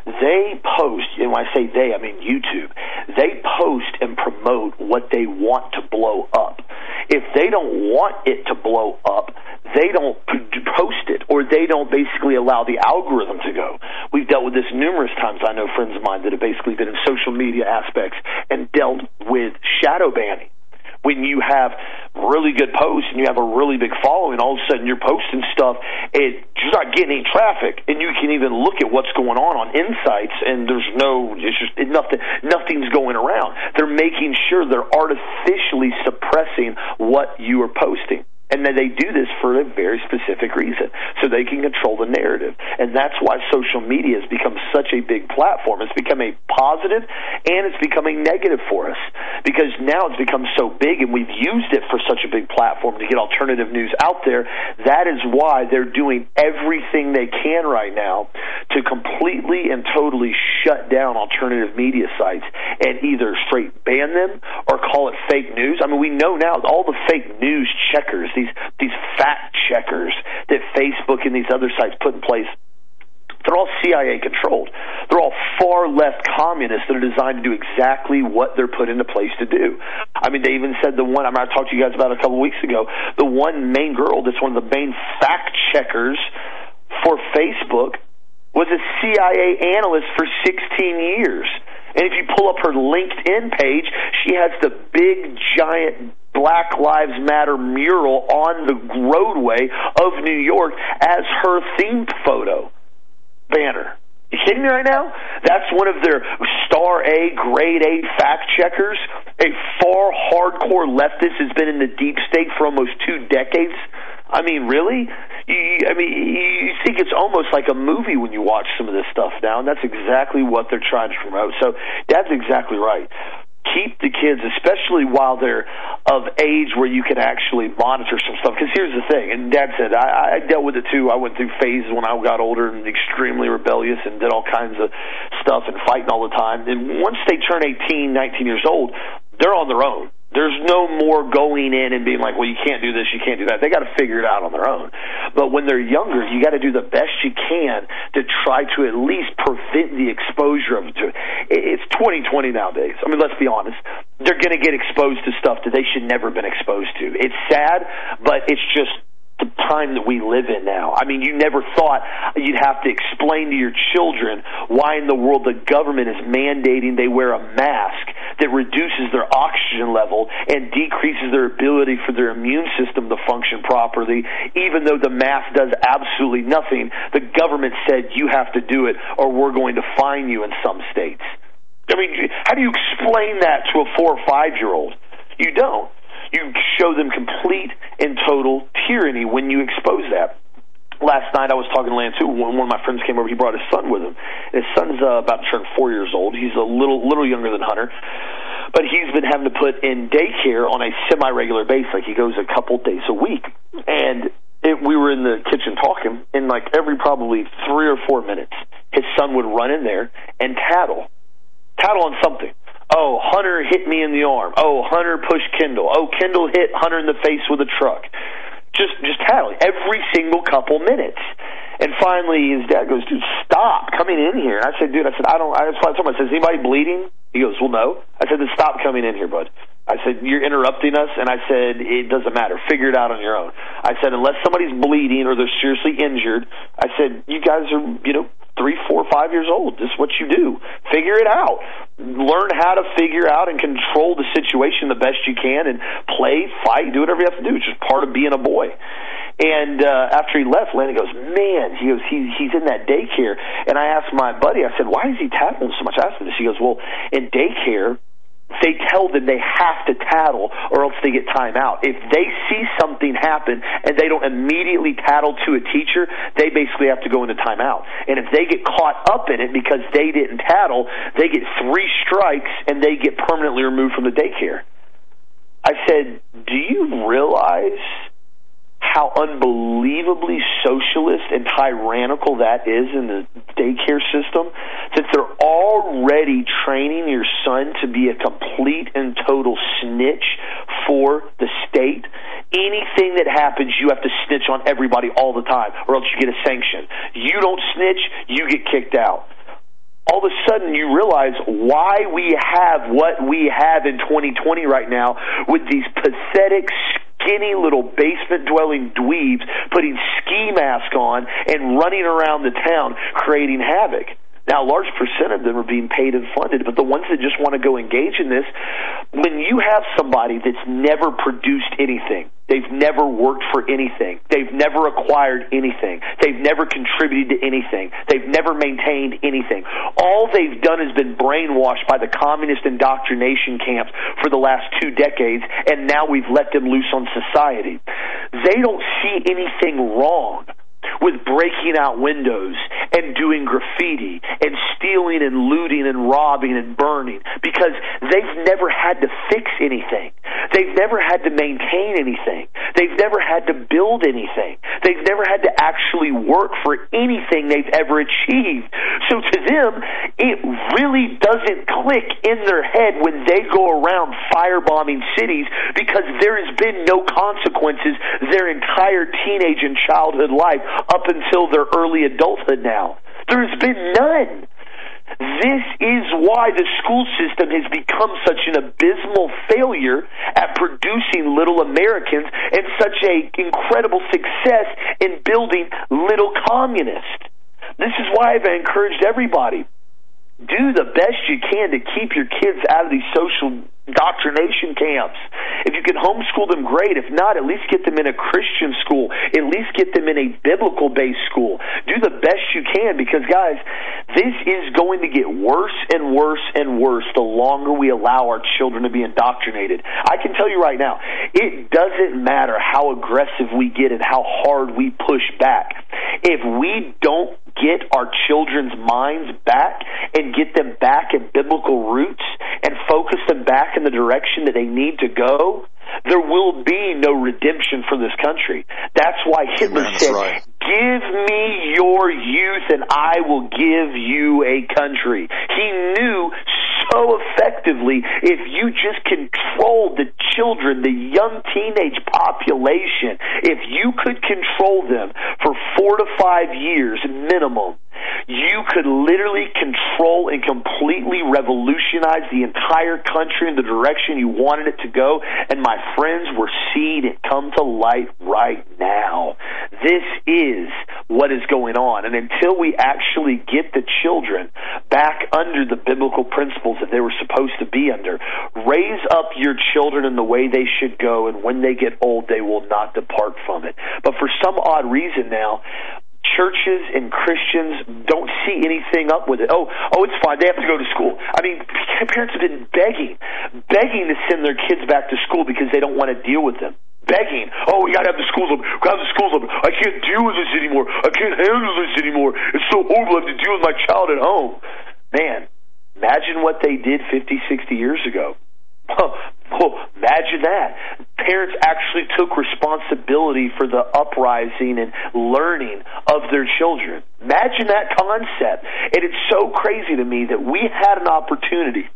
They post, and when I say they, I mean YouTube. They post and promote what they want to blow up. If they don't want it to blow up, they don't post it, or they don't basically allow the algorithm to go. We've dealt with this numerous times. I know friends of mine that have basically been in social media aspects and dealt with shadow banning when you have really good posts and you have a really big following, all of a sudden you're posting stuff and you're not getting any traffic, and you can even look at what's going on on insights, and there's no, it's just nothing, nothing's going around. They're making sure they're artificially suppressing what you are posting. And then they do this for a very specific reason, so they can control the narrative. And that's why social media has become such a big platform. It's become a positive and it's becoming negative for us because now it's become so big and we've used it for such a big platform to get alternative news out there. That is why they're doing everything they can right now to completely and totally shut down alternative media sites and either straight ban them or call it fake news. I mean, we know now all the fake news checkers these these fact checkers that Facebook and these other sites put in place they're all CIA controlled. They're all far left communists that are designed to do exactly what they're put into place to do. I mean, they even said the one I, mean, I talked to you guys about a couple of weeks ago. The one main girl that's one of the main fact checkers for Facebook was a CIA analyst for 16 years. And if you pull up her LinkedIn page, she has the big giant Black Lives Matter mural on the roadway of New York as her themed photo banner. You kidding me right now? That's one of their star A, grade A fact checkers. A far hardcore leftist has been in the deep state for almost two decades. I mean, really? You, I mean, you think it's almost like a movie when you watch some of this stuff now, and that's exactly what they're trying to promote. So, that's exactly right keep the kids, especially while they're of age where you can actually monitor some stuff. Because here's the thing, and Dad said I, I dealt with it too. I went through phases when I got older and extremely rebellious and did all kinds of stuff and fighting all the time. And once they turn 18, 19 years old, they're on their own. There's no more going in and being like, well, you can't do this, you can't do that. They got to figure it out on their own. But when they're younger, you got to do the best you can to try to at least prevent the exposure of it. It's 2020 nowadays. I mean, let's be honest. They're going to get exposed to stuff that they should never been exposed to. It's sad, but it's just the time that we live in now. I mean, you never thought you'd have to explain to your children why in the world the government is mandating they wear a mask that reduces their oxygen level and decreases their ability for their immune system to function properly, even though the mask does absolutely nothing. The government said you have to do it or we're going to fine you in some states. I mean, how do you explain that to a four or five year old? You don't. You show them complete and total tyranny when you expose that. Last night I was talking to Lance too. When one of my friends came over, he brought his son with him. His son's uh, about to turn four years old. He's a little little younger than Hunter, but he's been having to put in daycare on a semi regular basis. Like he goes a couple days a week, and it, we were in the kitchen talking, and like every probably three or four minutes, his son would run in there and tattle, tattle on something. Oh, Hunter hit me in the arm. Oh, Hunter pushed Kendall. Oh, Kendall hit Hunter in the face with a truck. Just, just tattling every single couple minutes. And finally, his dad goes, "Dude, stop coming in here." And I said, "Dude, I said I don't." I told him, "I said, is anybody bleeding?" He goes, "Well, no." I said, "Then stop coming in here, bud." I said, "You're interrupting us," and I said, "It doesn't matter. Figure it out on your own." I said, "Unless somebody's bleeding or they're seriously injured," I said, "You guys are, you know, three, four, five years old. This is what you do. Figure it out. Learn how to figure out and control the situation the best you can and play, fight, do whatever you have to do. It's just part of being a boy. And uh, after he left, Landon goes, "Man," he goes, "He he's in that daycare." And I asked my buddy, I said, "Why is he tattling so much?" I asked him this. He goes, "Well, in daycare." They tell them they have to tattle or else they get time out. If they see something happen and they don't immediately tattle to a teacher, they basically have to go into timeout. And if they get caught up in it because they didn't tattle, they get three strikes and they get permanently removed from the daycare. I said, Do you realize how unbelievably socialist and tyrannical that is in the daycare system that they're already training your son to be a complete and total snitch for the state. Anything that happens you have to snitch on everybody all the time or else you get a sanction. You don't snitch you get kicked out. All of a sudden you realize why we have what we have in 2020 right now with these pathetic skinny little basement dwelling dweebs putting ski masks on and running around the town creating havoc. Now, a large percent of them are being paid and funded, but the ones that just want to go engage in this, when you have somebody that's never produced anything, they've never worked for anything, they've never acquired anything, they've never contributed to anything, they've never maintained anything. All they've done has been brainwashed by the communist indoctrination camps for the last two decades, and now we've let them loose on society. They don't see anything wrong with breaking out windows and doing graffiti and stealing and looting and robbing and burning because they've never had to fix anything. They've never had to maintain anything. They've never had to build anything. They've never had to actually work for anything they've ever achieved. So to them, it really doesn't click in their head when they go around firebombing cities because there has been no consequences their entire teenage and childhood life up until their early adulthood now. There's been none. This is why the school system has become such an abysmal failure at producing little Americans and such a incredible success in building little communists. This is why I've encouraged everybody do the best you can to keep your kids out of these social indoctrination camps. If you can homeschool them, great. If not, at least get them in a Christian school. At least get them in a biblical based school. Do the best you can because, guys, this is going to get worse and worse and worse the longer we allow our children to be indoctrinated. I can tell you right now, it doesn't matter how aggressive we get and how hard we push back. If we don't get our children's minds back and get them back in biblical roots and focus them back in the direction that they need to go, there will be no redemption for this country. That's why Hitler said, right. Give me your youth and I will give you a country. He knew so effectively if you just controlled the children, the young teenage population, if you could control them for four to five years minimum, you could literally control and completely revolutionize the entire country in the direction you wanted it to go. And my friends, we're seeing it come to light right now. This is what is going on. And until we actually get the children back under the biblical principles that they were supposed to be under, raise up your children in the way they should go, and when they get old, they will not depart from it. But for some odd reason now, churches and Christians don't see anything up with it. Oh, oh, it's fine. They have to go to school. I mean, parents have been begging, begging to send their kids back to school because they don't want to deal with them. Begging, oh, we gotta have the schools open. We gotta have the schools open. I can't deal with this anymore. I can't handle this anymore. It's so horrible. I have to deal with my child at home. Man, imagine what they did 50, 60 years ago. Oh, imagine that. Parents actually took responsibility for the uprising and learning of their children. Imagine that concept. And it's so crazy to me that we had an opportunity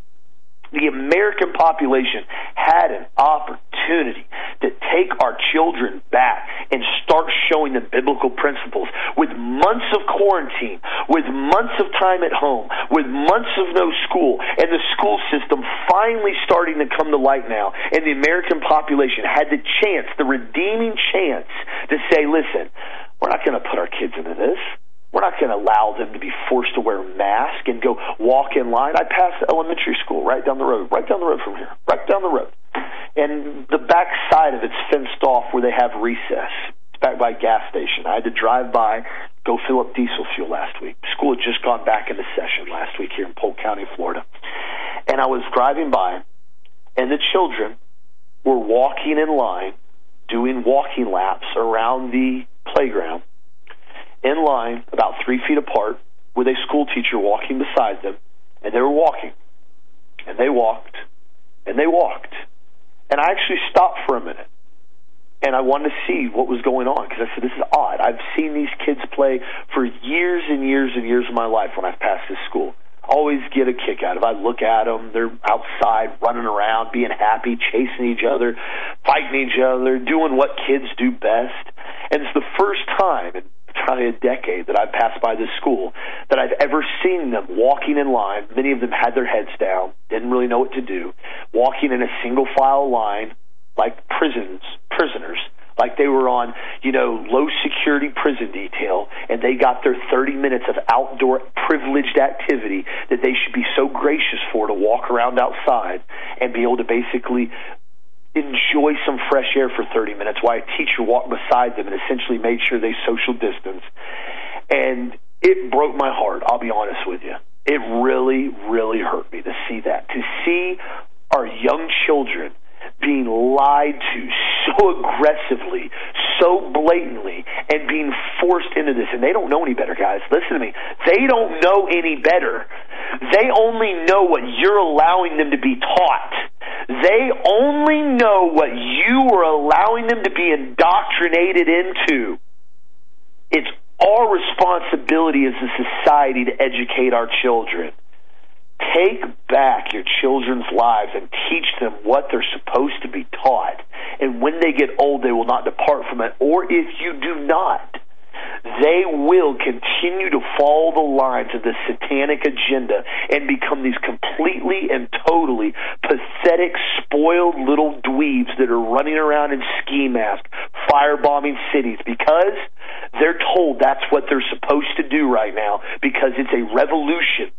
the American population had an opportunity to take our children back and start showing them biblical principles with months of quarantine, with months of time at home, with months of no school, and the school system finally starting to come to light now. And the American population had the chance, the redeeming chance, to say, listen, we're not going to put our kids into this. We're not going to allow them to be forced to wear a mask and go walk in line. I passed elementary school right down the road, right down the road from here, right down the road. And the back side of it's fenced off where they have recess. It's back by a gas station. I had to drive by, go fill up diesel fuel last week. School had just gone back into session last week here in Polk County, Florida. And I was driving by, and the children were walking in line, doing walking laps around the playground, in line, about three feet apart, with a school teacher walking beside them, and they were walking. And they walked, and they walked. And I actually stopped for a minute and I wanted to see what was going on because I said, this is odd. I've seen these kids play for years and years and years of my life when I've passed this school. Always get a kick out of it. I look at them, they're outside running around, being happy, chasing each other, fighting each other, doing what kids do best. And it's the first time in probably a decade that I've passed by this school that I've ever seen them walking in line. Many of them had their heads down, didn't really know what to do, walking in a single file line like prisons, prisoners, like they were on, you know, low security prison detail and they got their 30 minutes of outdoor privileged activity that they should be so gracious for to walk around outside and be able to basically enjoy some fresh air for 30 minutes while a teacher walked beside them and essentially made sure they social distance. And it broke my heart, I'll be honest with you. It really, really hurt me to see that. To see our young children being lied to so aggressively, so blatantly, and being forced into this. And they don't know any better, guys. Listen to me. They don't know any better. They only know what you're allowing them to be taught. They only know what you are allowing them to be indoctrinated into. It's our responsibility as a society to educate our children. Take back your children's lives and teach them what they're supposed to be taught. And when they get old, they will not depart from it. Or if you do not, they will continue to follow the lines of the satanic agenda and become these completely and totally pathetic, spoiled little dweebs that are running around in ski masks, firebombing cities because they're told that's what they're supposed to do right now because it's a revolution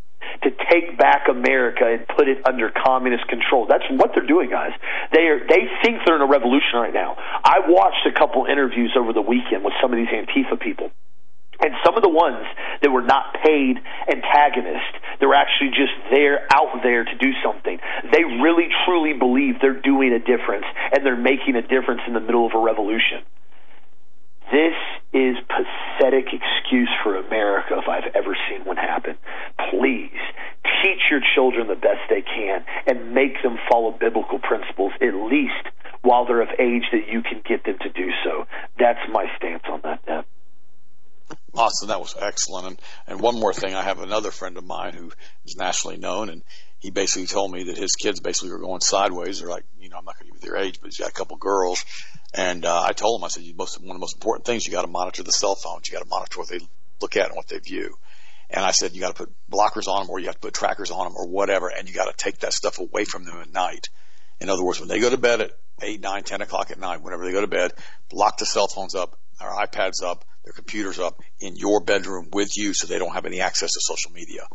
to take back America and put it under communist control. That's what they're doing, guys. They are they think they're in a revolution right now. I watched a couple interviews over the weekend with some of these Antifa people. And some of the ones that were not paid antagonists, they were actually just there, out there to do something. They really, truly believe they're doing a difference and they're making a difference in the middle of a revolution. This is pathetic excuse for America if I've ever seen one happen. Please teach your children the best they can and make them follow biblical principles at least while they're of age that you can get them to do so. That's my stance on that. Deb. Awesome, that was excellent. And, and one more thing, I have another friend of mine who is nationally known, and he basically told me that his kids basically were going sideways. They're like, you know, I'm not going to give you their age, but he's got a couple girls, and uh, I told him, I said, you most, one of the most important things, you got to monitor the cell phones. You got to monitor what they look at and what they view. And I said, you got to put blockers on them or you have to put trackers on them or whatever, and you got to take that stuff away from them at night. In other words, when they go to bed at 8, 9, 10 o'clock at night, whenever they go to bed, lock the cell phones up, their iPads up, their computers up in your bedroom with you so they don't have any access to social media.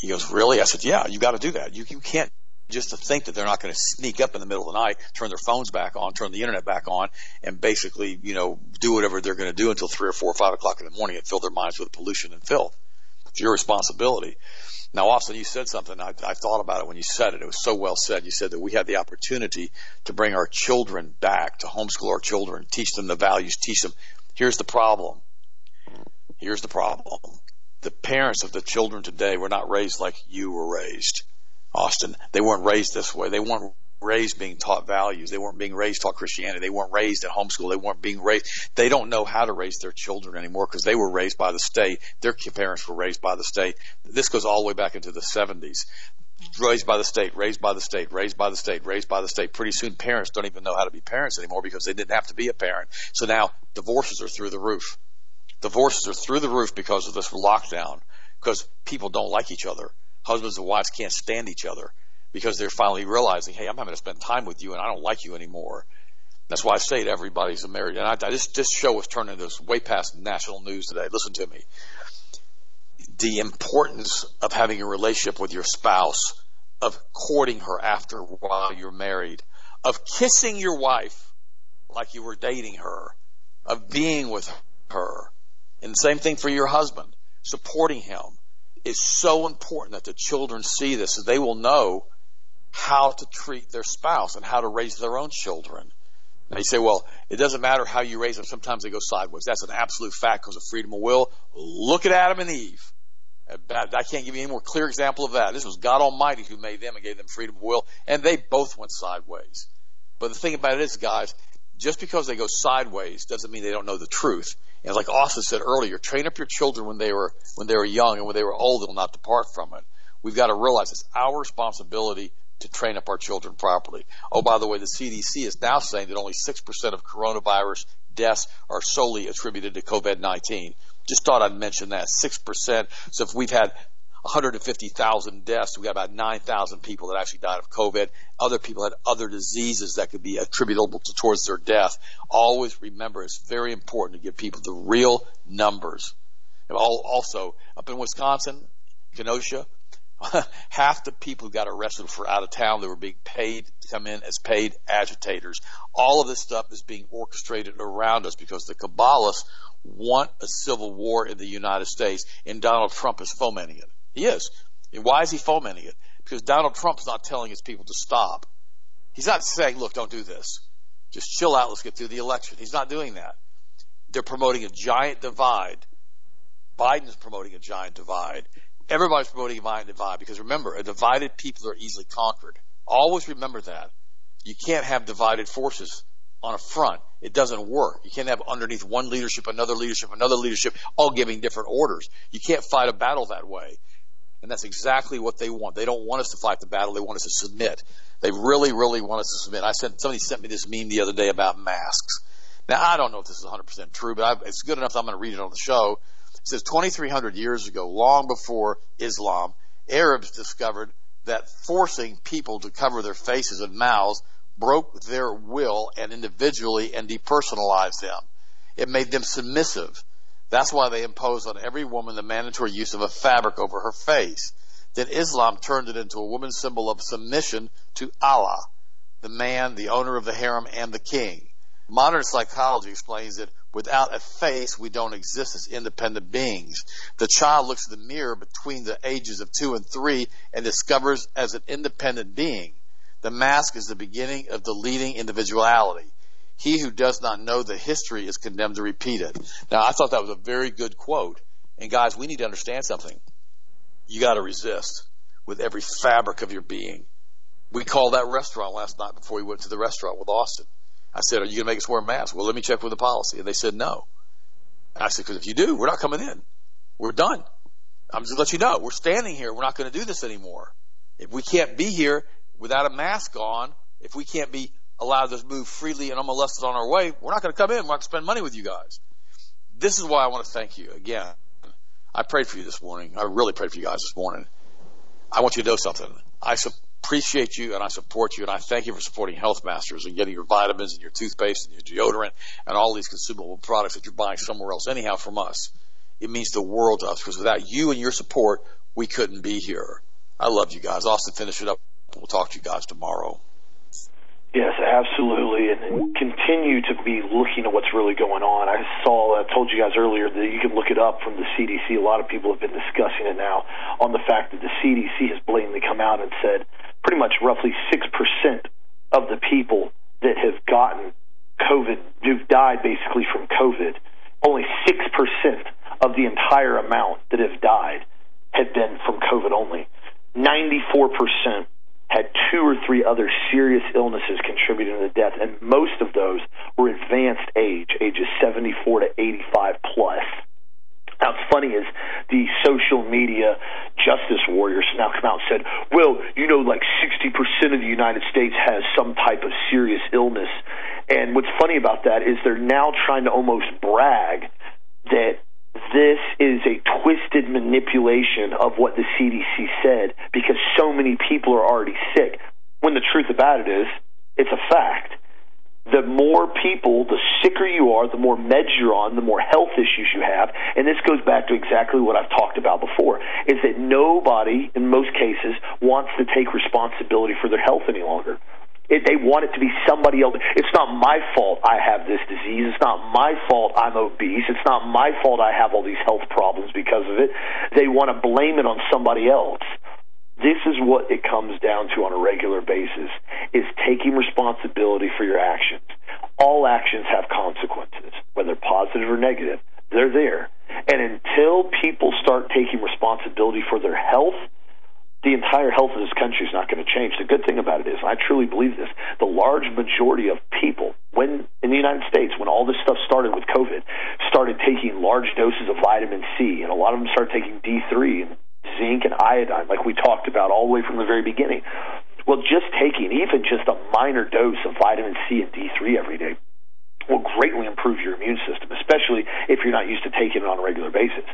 He goes, really? I said, yeah, you got to do that. You, you can't just to think that they're not going to sneak up in the middle of the night, turn their phones back on, turn the internet back on, and basically, you know, do whatever they're going to do until three or four or five o'clock in the morning and fill their minds with pollution and filth. It's your responsibility. Now, Austin, you said something. I, I thought about it when you said it. It was so well said. You said that we have the opportunity to bring our children back, to homeschool our children, teach them the values, teach them. Here's the problem. Here's the problem. The parents of the children today were not raised like you were raised. Austin. They weren't raised this way. They weren't raised being taught values. They weren't being raised taught Christianity. They weren't raised at homeschool. They weren't being raised. They don't know how to raise their children anymore because they were raised by the state. Their parents were raised by the state. This goes all the way back into the 70s. Raised by the state, raised by the state, raised by the state, raised by the state. Pretty soon parents don't even know how to be parents anymore because they didn't have to be a parent. So now divorces are through the roof. Divorces are through the roof because of this lockdown because people don't like each other husbands and wives can't stand each other because they're finally realizing, hey, I'm having to spend time with you and I don't like you anymore. That's why I say to everybody's a married. And I, I just, this show is turning this way past national news today. Listen to me. The importance of having a relationship with your spouse, of courting her after while you're married, of kissing your wife like you were dating her, of being with her. And the same thing for your husband, supporting him is so important that the children see this so they will know how to treat their spouse and how to raise their own children. Now you say, well, it doesn't matter how you raise them. Sometimes they go sideways. That's an absolute fact because of freedom of will. Look at Adam and Eve. I can't give you any more clear example of that. This was God Almighty who made them and gave them freedom of will, and they both went sideways. But the thing about it is, guys, just because they go sideways doesn't mean they don't know the truth. And like Austin said earlier, train up your children when they were when they were young and when they were old, they'll not depart from it. We've got to realize it's our responsibility to train up our children properly. Oh, by the way, the CDC is now saying that only 6% of coronavirus deaths are solely attributed to COVID-19. Just thought I'd mention that. 6%. So if we've had 150,000 deaths, we got about 9,000 people that actually died of COVID. Other people had other diseases that could be attributable to, towards their death. Always remember, it's very important to give people the real numbers. Also, up in Wisconsin, Kenosha, (laughs) half the people who got arrested for out of town they were being paid to come in as paid agitators. All of this stuff is being orchestrated around us because the Kabbalists want a civil war in the United States, and Donald Trump is fomenting it. He is. And why is he fomenting it? Because Donald Trump's not telling his people to stop. He's not saying, look, don't do this. Just chill out, let's get through the election. He's not doing that. They're promoting a giant divide. Biden's promoting a giant divide everybody's promoting a giant divide because remember, a divided people are easily conquered. Always remember that. You can't have divided forces on a front. It doesn't work. You can't have underneath one leadership, another leadership, another leadership, all giving different orders. You can't fight a battle that way. And that's exactly what they want. They don't want us to fight the battle. They want us to submit. They really, really want us to submit. I sent, somebody sent me this meme the other day about masks. Now, I don't know if this is 100% true, but I, it's good enough I'm going to read it on the show. It says 2,300 years ago, long before Islam, Arabs discovered that forcing people to cover their faces and mouths broke their will and individually and depersonalized them. It made them submissive. That's why they imposed on every woman the mandatory use of a fabric over her face. Then Islam turned it into a woman's symbol of submission to Allah, the man, the owner of the harem, and the king. Modern psychology explains that without a face, we don't exist as independent beings. The child looks in the mirror between the ages of two and three and discovers as an independent being. The mask is the beginning of deleting individuality. He who does not know the history is condemned to repeat it. Now, I thought that was a very good quote. And guys, we need to understand something. You got to resist with every fabric of your being. We called that restaurant last night before we went to the restaurant with Austin. I said, Are you going to make us wear masks? Well, let me check with the policy. And they said, No. I said, Because if you do, we're not coming in. We're done. I'm just let you know. We're standing here. We're not going to do this anymore. If we can't be here without a mask on, if we can't be allowed us to move freely and unmolested on our way, we're not going to come in. We're not going to spend money with you guys. This is why I want to thank you again. I prayed for you this morning. I really prayed for you guys this morning. I want you to know something. I appreciate you and I support you and I thank you for supporting Health Masters and getting your vitamins and your toothpaste and your deodorant and all these consumable products that you're buying somewhere else anyhow from us. It means the world to us because without you and your support, we couldn't be here. I love you guys. Austin, finish it up. We'll talk to you guys tomorrow. Yes, absolutely, and continue to be looking at what's really going on. I saw, I told you guys earlier that you can look it up from the CDC. A lot of people have been discussing it now on the fact that the CDC has blatantly come out and said pretty much roughly 6% of the people that have gotten COVID, who've died basically from COVID, only 6% of the entire amount that have died have been from COVID only. 94% had two or three other serious illnesses contributing to the death, and most of those were advanced age, ages 74 to 85 plus. Now, what's funny is the social media justice warriors now come out and said, well, you know, like 60% of the United States has some type of serious illness. And what's funny about that is they're now trying to almost brag that this is a twisted manipulation of what the CDC said because so many people are already sick. When the truth about it is, it's a fact the more people, the sicker you are, the more meds you're on, the more health issues you have. And this goes back to exactly what I've talked about before, is that nobody, in most cases, wants to take responsibility for their health any longer. It, they want it to be somebody else. It's not my fault I have this disease. It's not my fault I'm obese. It's not my fault I have all these health problems because of it. They want to blame it on somebody else. This is what it comes down to on a regular basis is taking responsibility for your actions. All actions have consequences, whether positive or negative. They're there. And until people start taking responsibility for their health, the entire health of this country is not going to change. The good thing about it is, I truly believe this, the large majority of people, when in the United States, when all this stuff started with COVID, started taking large doses of vitamin C, and a lot of them started taking D3 and zinc and iodine, like we talked about all the way from the very beginning. Well, just taking even just a minor dose of vitamin C and D3 every day will greatly improve your immune system, especially if you're not used to taking it on a regular basis.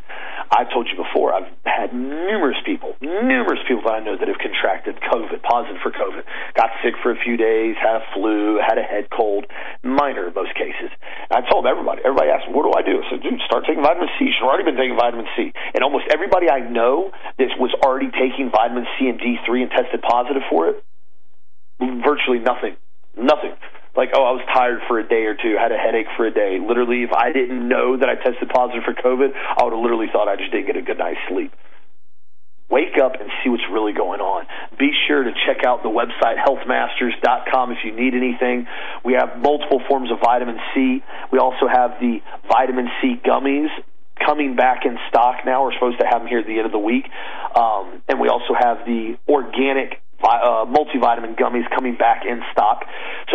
I've told you before, I've had numerous people, numerous people that I know that have contracted COVID, positive for COVID, got sick for a few days, had a flu, had a head cold, minor in most cases. And I told everybody, everybody asked what do I do? I said, dude, start taking vitamin C. You've already been taking vitamin C. And almost everybody I know that was already taking vitamin C and D3 and tested positive for it, virtually nothing. Nothing like, oh, I was tired for a day or two, had a headache for a day. Literally, if I didn't know that I tested positive for COVID, I would have literally thought I just didn't get a good night's sleep. Wake up and see what's really going on. Be sure to check out the website healthmasters.com if you need anything. We have multiple forms of vitamin C. We also have the vitamin C gummies coming back in stock now. We're supposed to have them here at the end of the week. Um, and we also have the organic uh, multivitamin gummies coming back in stock.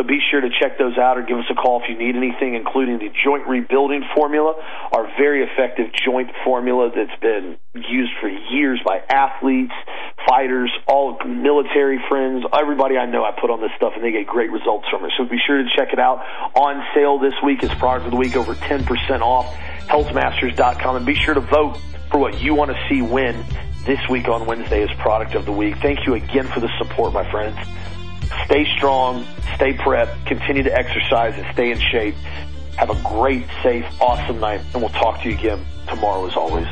Be sure to check those out or give us a call if you need anything, including the joint rebuilding formula, our very effective joint formula that's been used for years by athletes, fighters, all military friends, everybody I know I put on this stuff and they get great results from it. So be sure to check it out. On sale this week is product of the week over 10% off. Healthmasters.com and be sure to vote for what you want to see win this week on Wednesday is Product of the Week. Thank you again for the support, my friends. Stay strong, stay prepped, continue to exercise, and stay in shape. Have a great, safe, awesome night, and we'll talk to you again tomorrow as always.